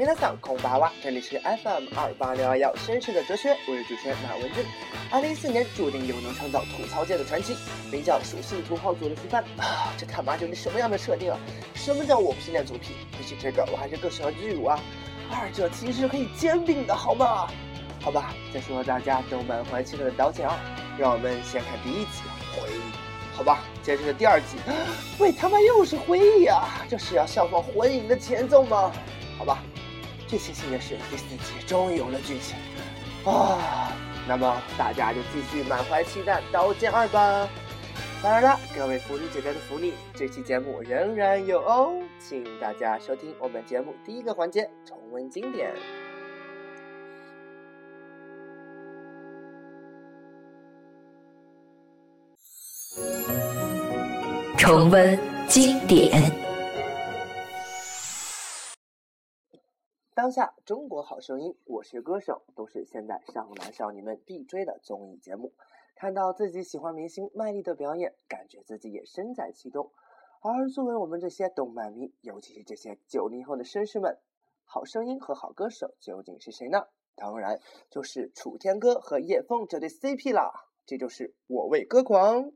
名侦探恐怕哇，这里是 FM 二八六二幺，绅士的哲学，我是主持人马文军。二零一四年注定又能创造吐槽界的传奇，名叫属性图号组的负担啊，这他妈就是什么样的设定啊？什么叫我不是练组皮？比起这个，我还是更喜欢巨乳啊，二者其实可以兼并的好吗？好吧，再说大家都满怀期待的刀剑二，让我们先看第一集回忆，好吧，接着是第二集，喂 他妈又是回忆啊，这是要效仿火影的前奏吗？好吧。最庆幸的是，第四集终于有了剧情啊！那么大家就继续满怀期待《刀剑二》吧。当然了，各位福利姐姐的福利，这期节目仍然有哦，请大家收听我们节目第一个环节——重温经典。重温经典。当下《中国好声音》《我是歌手》都是现在少男少女们必追的综艺节目。看到自己喜欢明星卖力的表演，感觉自己也身在其中。而作为我们这些动漫迷，尤其是这些九零后的绅士们，《好声音》和《好歌手》究竟是谁呢？当然就是楚天歌和叶枫这对 CP 啦！这就是我为歌狂。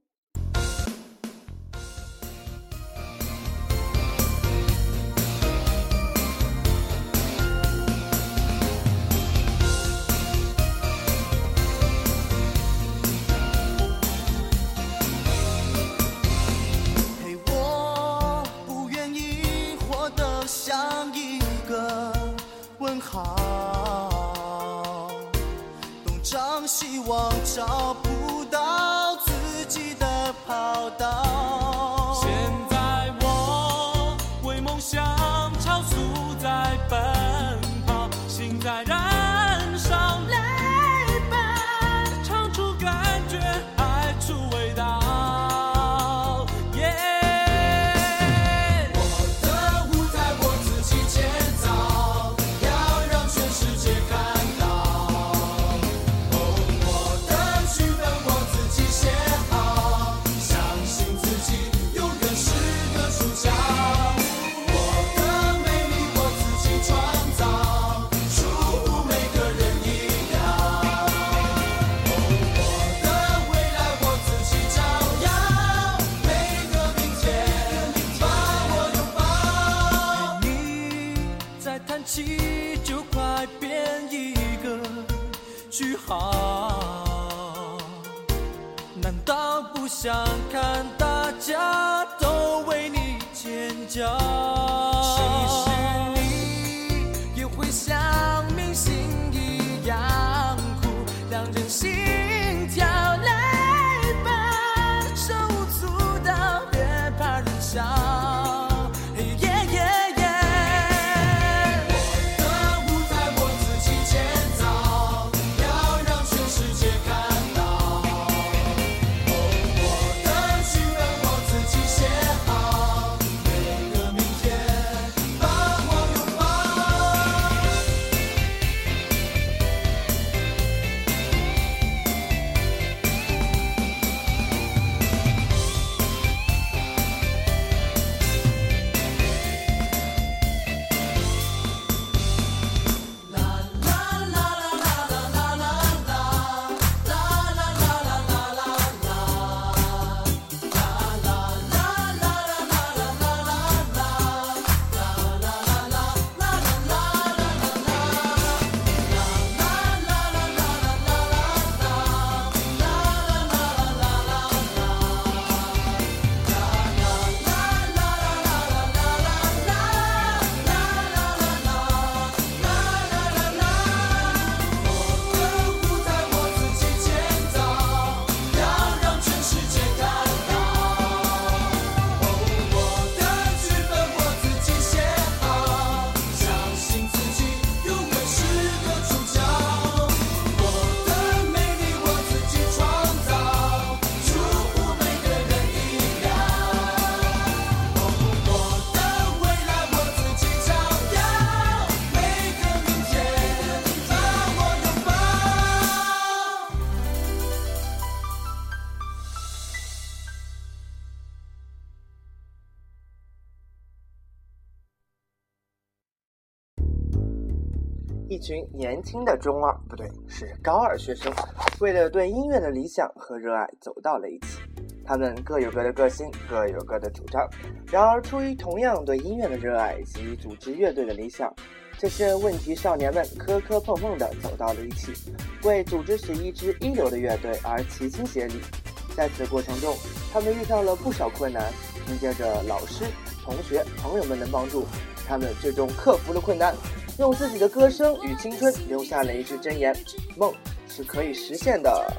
群年轻的中二不对，是高二学生，为了对音乐的理想和热爱走到了一起。他们各有各的个性，各有各的主张。然而，出于同样对音乐的热爱及组织乐队的理想，这些问题少年们磕磕碰碰地走到了一起，为组织一支一流的乐队而齐心协力。在此过程中，他们遇到了不少困难。凭借着老师、同学、朋友们的帮助，他们最终克服了困难。用自己的歌声与青春留下了一句箴言：“梦是可以实现的。”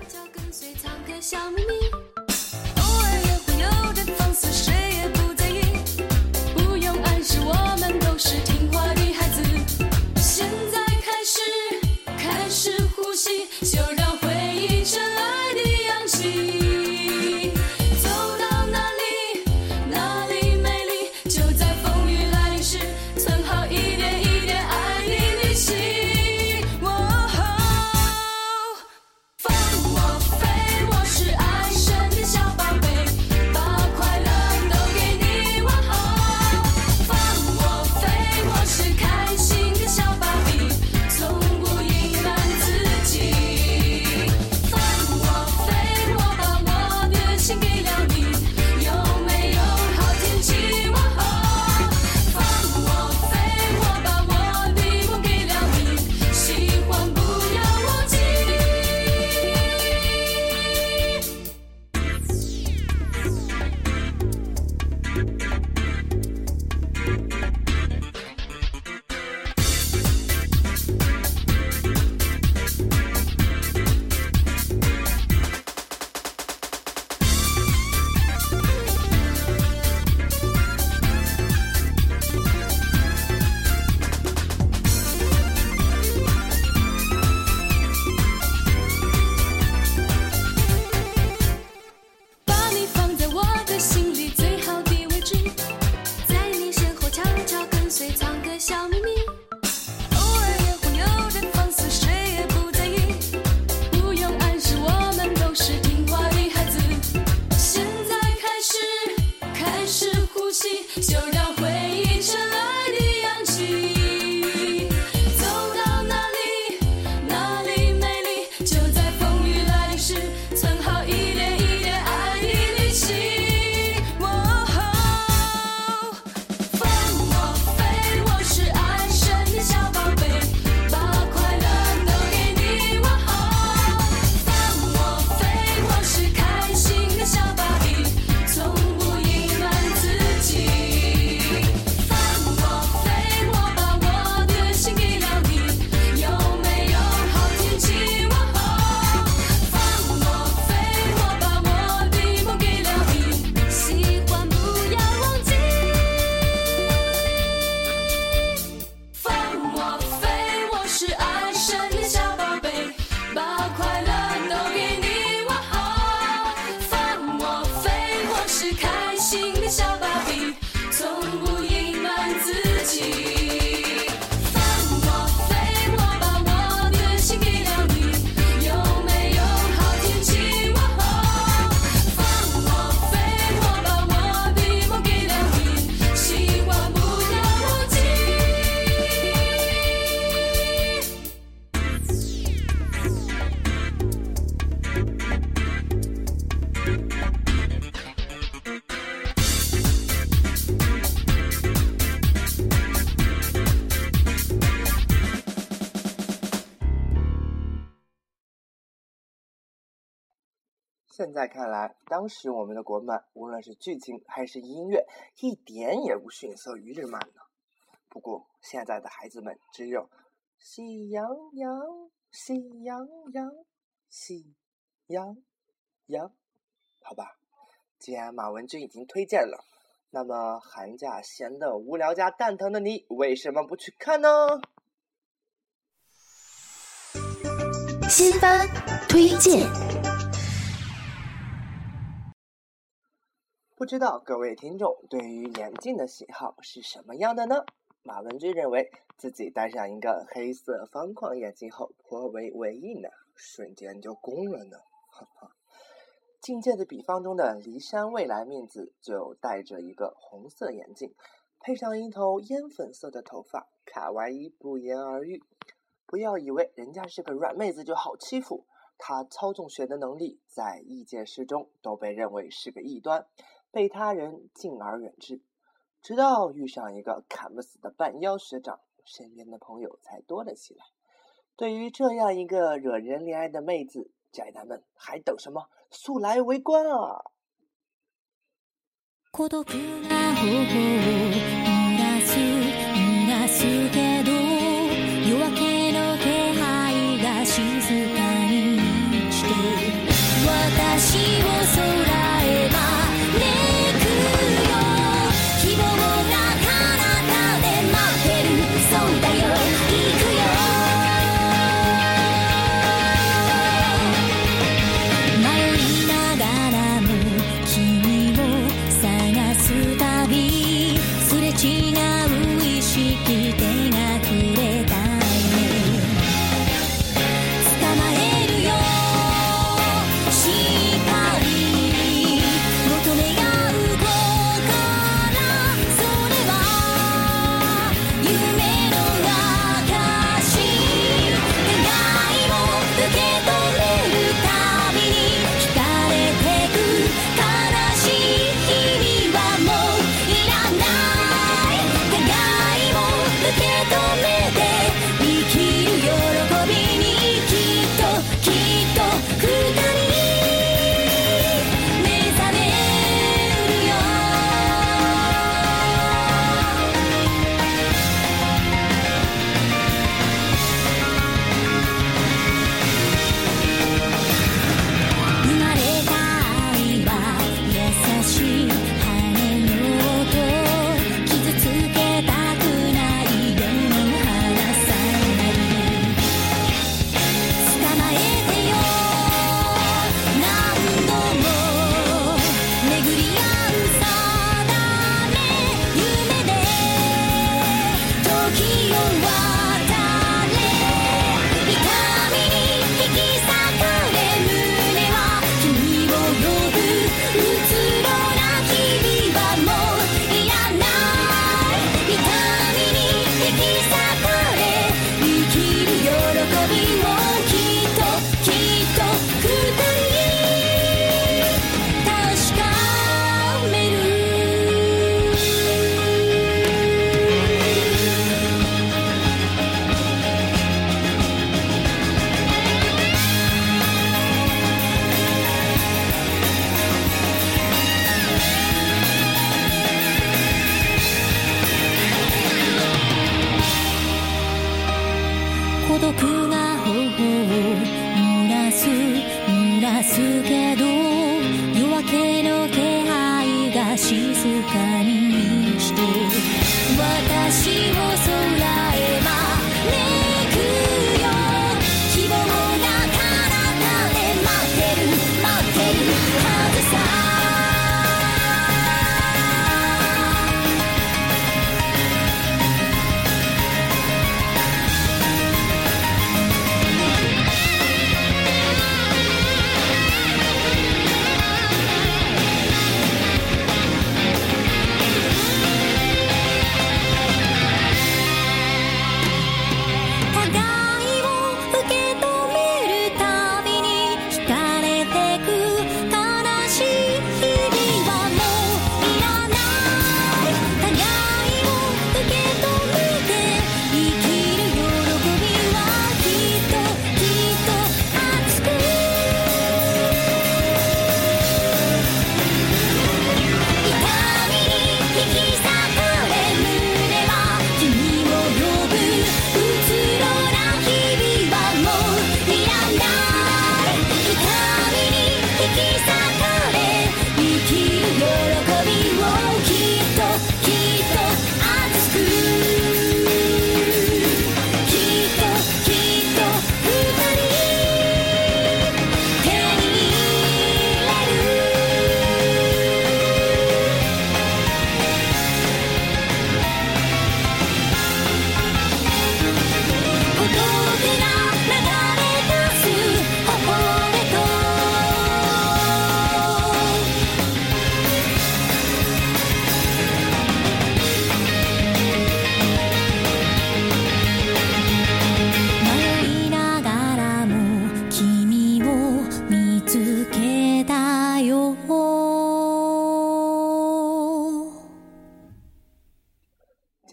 现在看来，当时我们的国漫，无论是剧情还是音乐，一点也不逊色于日漫呢。不过现在的孩子们只有喜羊羊、喜羊羊、喜羊羊，好吧。既然马文君已经推荐了，那么寒假闲得无聊加蛋疼的你，为什么不去看呢？新番推荐。不知道各位听众对于眼镜的喜好是什么样的呢？马文骏认为自己戴上一个黑色方框眼镜后颇为文艺呢，瞬间就攻了呢。哈哈，境界的比方中的骊山未来面子就戴着一个红色眼镜，配上一头烟粉色的头发，卡哇伊不言而喻。不要以为人家是个软妹子就好欺负，她操纵学的能力在异界师中都被认为是个异端。被他人敬而远之，直到遇上一个砍不死的半妖学长，身边的朋友才多了起来。对于这样一个惹人怜爱的妹子，宅男们还等什么？速来围观啊！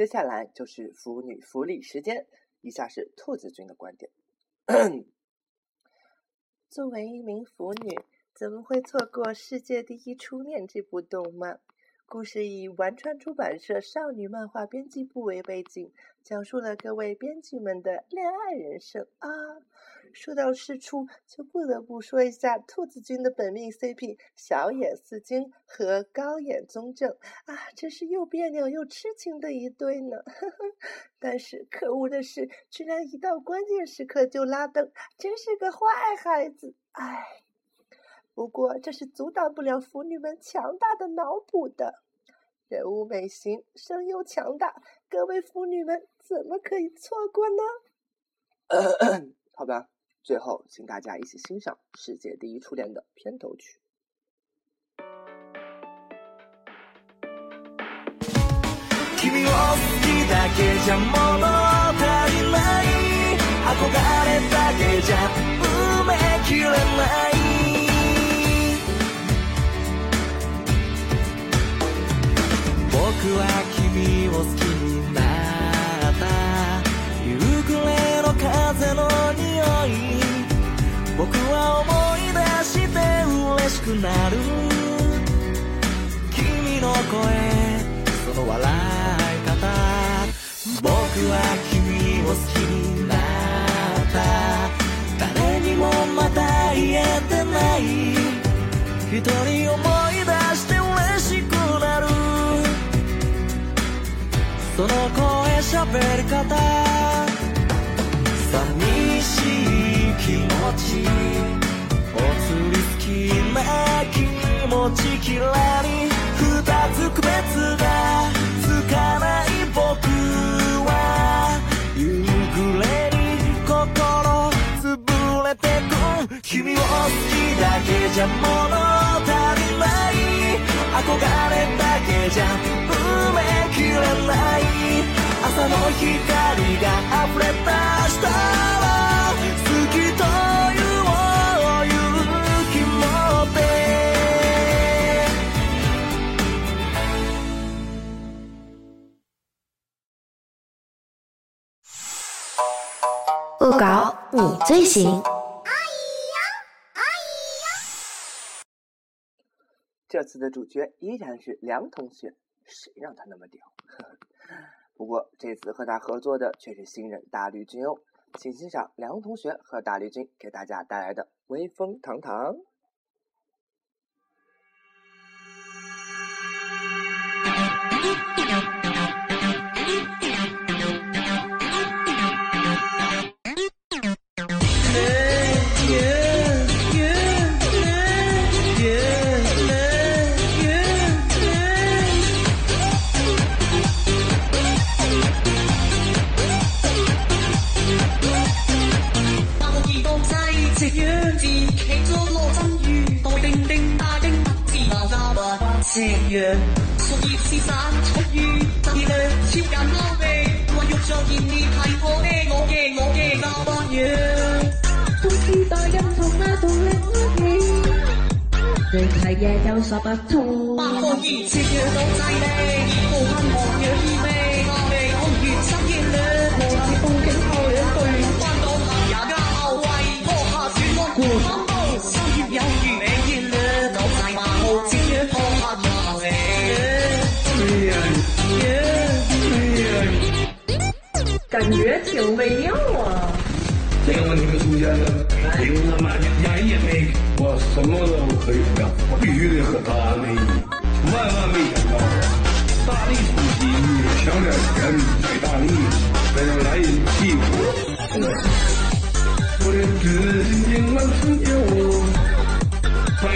接下来就是腐女福利时间，以下是兔子君的观点。作为一名腐女，怎么会错过《世界第一初恋》这部动漫？故事以丸川出版社少女漫画编辑部为背景，讲述了各位编辑们的恋爱人生啊。说到事出，就不得不说一下兔子君的本命 CP 小野寺京和高野宗正啊，真是又别扭又痴情的一对呢。但是可恶的是，居然一到关键时刻就拉灯，真是个坏孩子！唉，不过这是阻挡不了腐女们强大的脑补的。人物美型，声又强大，各位腐女们怎么可以错过呢？好吧。最后，请大家一起欣赏《世界第一初恋》的片头曲。くなる君の声その笑い方僕は君を好きになった誰にもまた言えてない人に思い出して嬉しくなるその声喋り方寂しい気持ちつり好きな気持ちきいに二つ区別がつかない僕は夕暮れに心潰れてく君を好きだけじゃ物足りない憧れだけじゃ埋めきれない朝の光が溢れたしたら飞行，这次的主角依然是梁同学，谁让他那么屌？不过这次和他合作的却是新人大绿军哦，请欣赏梁同学和大绿军给大家带来的威风堂堂。夕陽，屬葉是散出於熱量，超緊歐味，混浴在熱烈係我嘅我嘅我嘅那模樣。同時代人同啊同另一起，具體嘢有所不同。百貨熱潮要到制定，無限望樣意味，我哋空餘心熱量，無限佈景後兩句，關到牙也交為，拖下轉安顧。感觉挺微妙啊！这个问题跟中间的，我他妈的，钱也没，我什么都可以不要，我必须得和他为敌。万万没想到啊，大力出奇迹，抢点钱，买大力，人来气我。你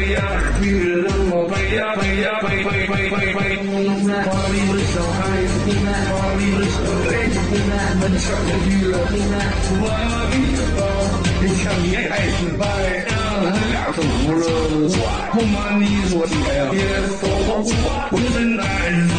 像你太失败，让他俩走了，我不瞒你说，别说我，我真难受。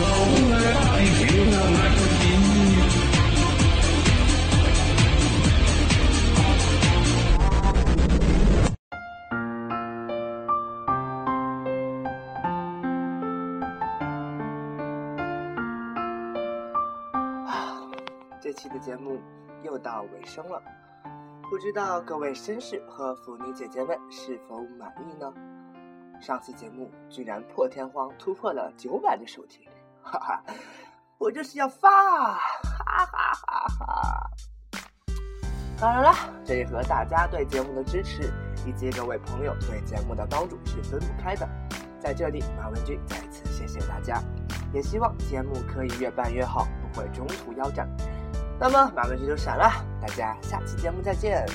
这期的节目又到尾声了，不知道各位绅士和腐女姐姐们是否满意呢？上次节目居然破天荒突破了九百的收听，哈哈，我这是要发，哈哈哈哈！当然了，这也和大家对节目的支持以及各位朋友对节目的帮助是分不开的。在这里，马文军再次谢谢大家，也希望节目可以越办越好，不会中途腰斩。那么，马文君就闪了，大家下期节目再见。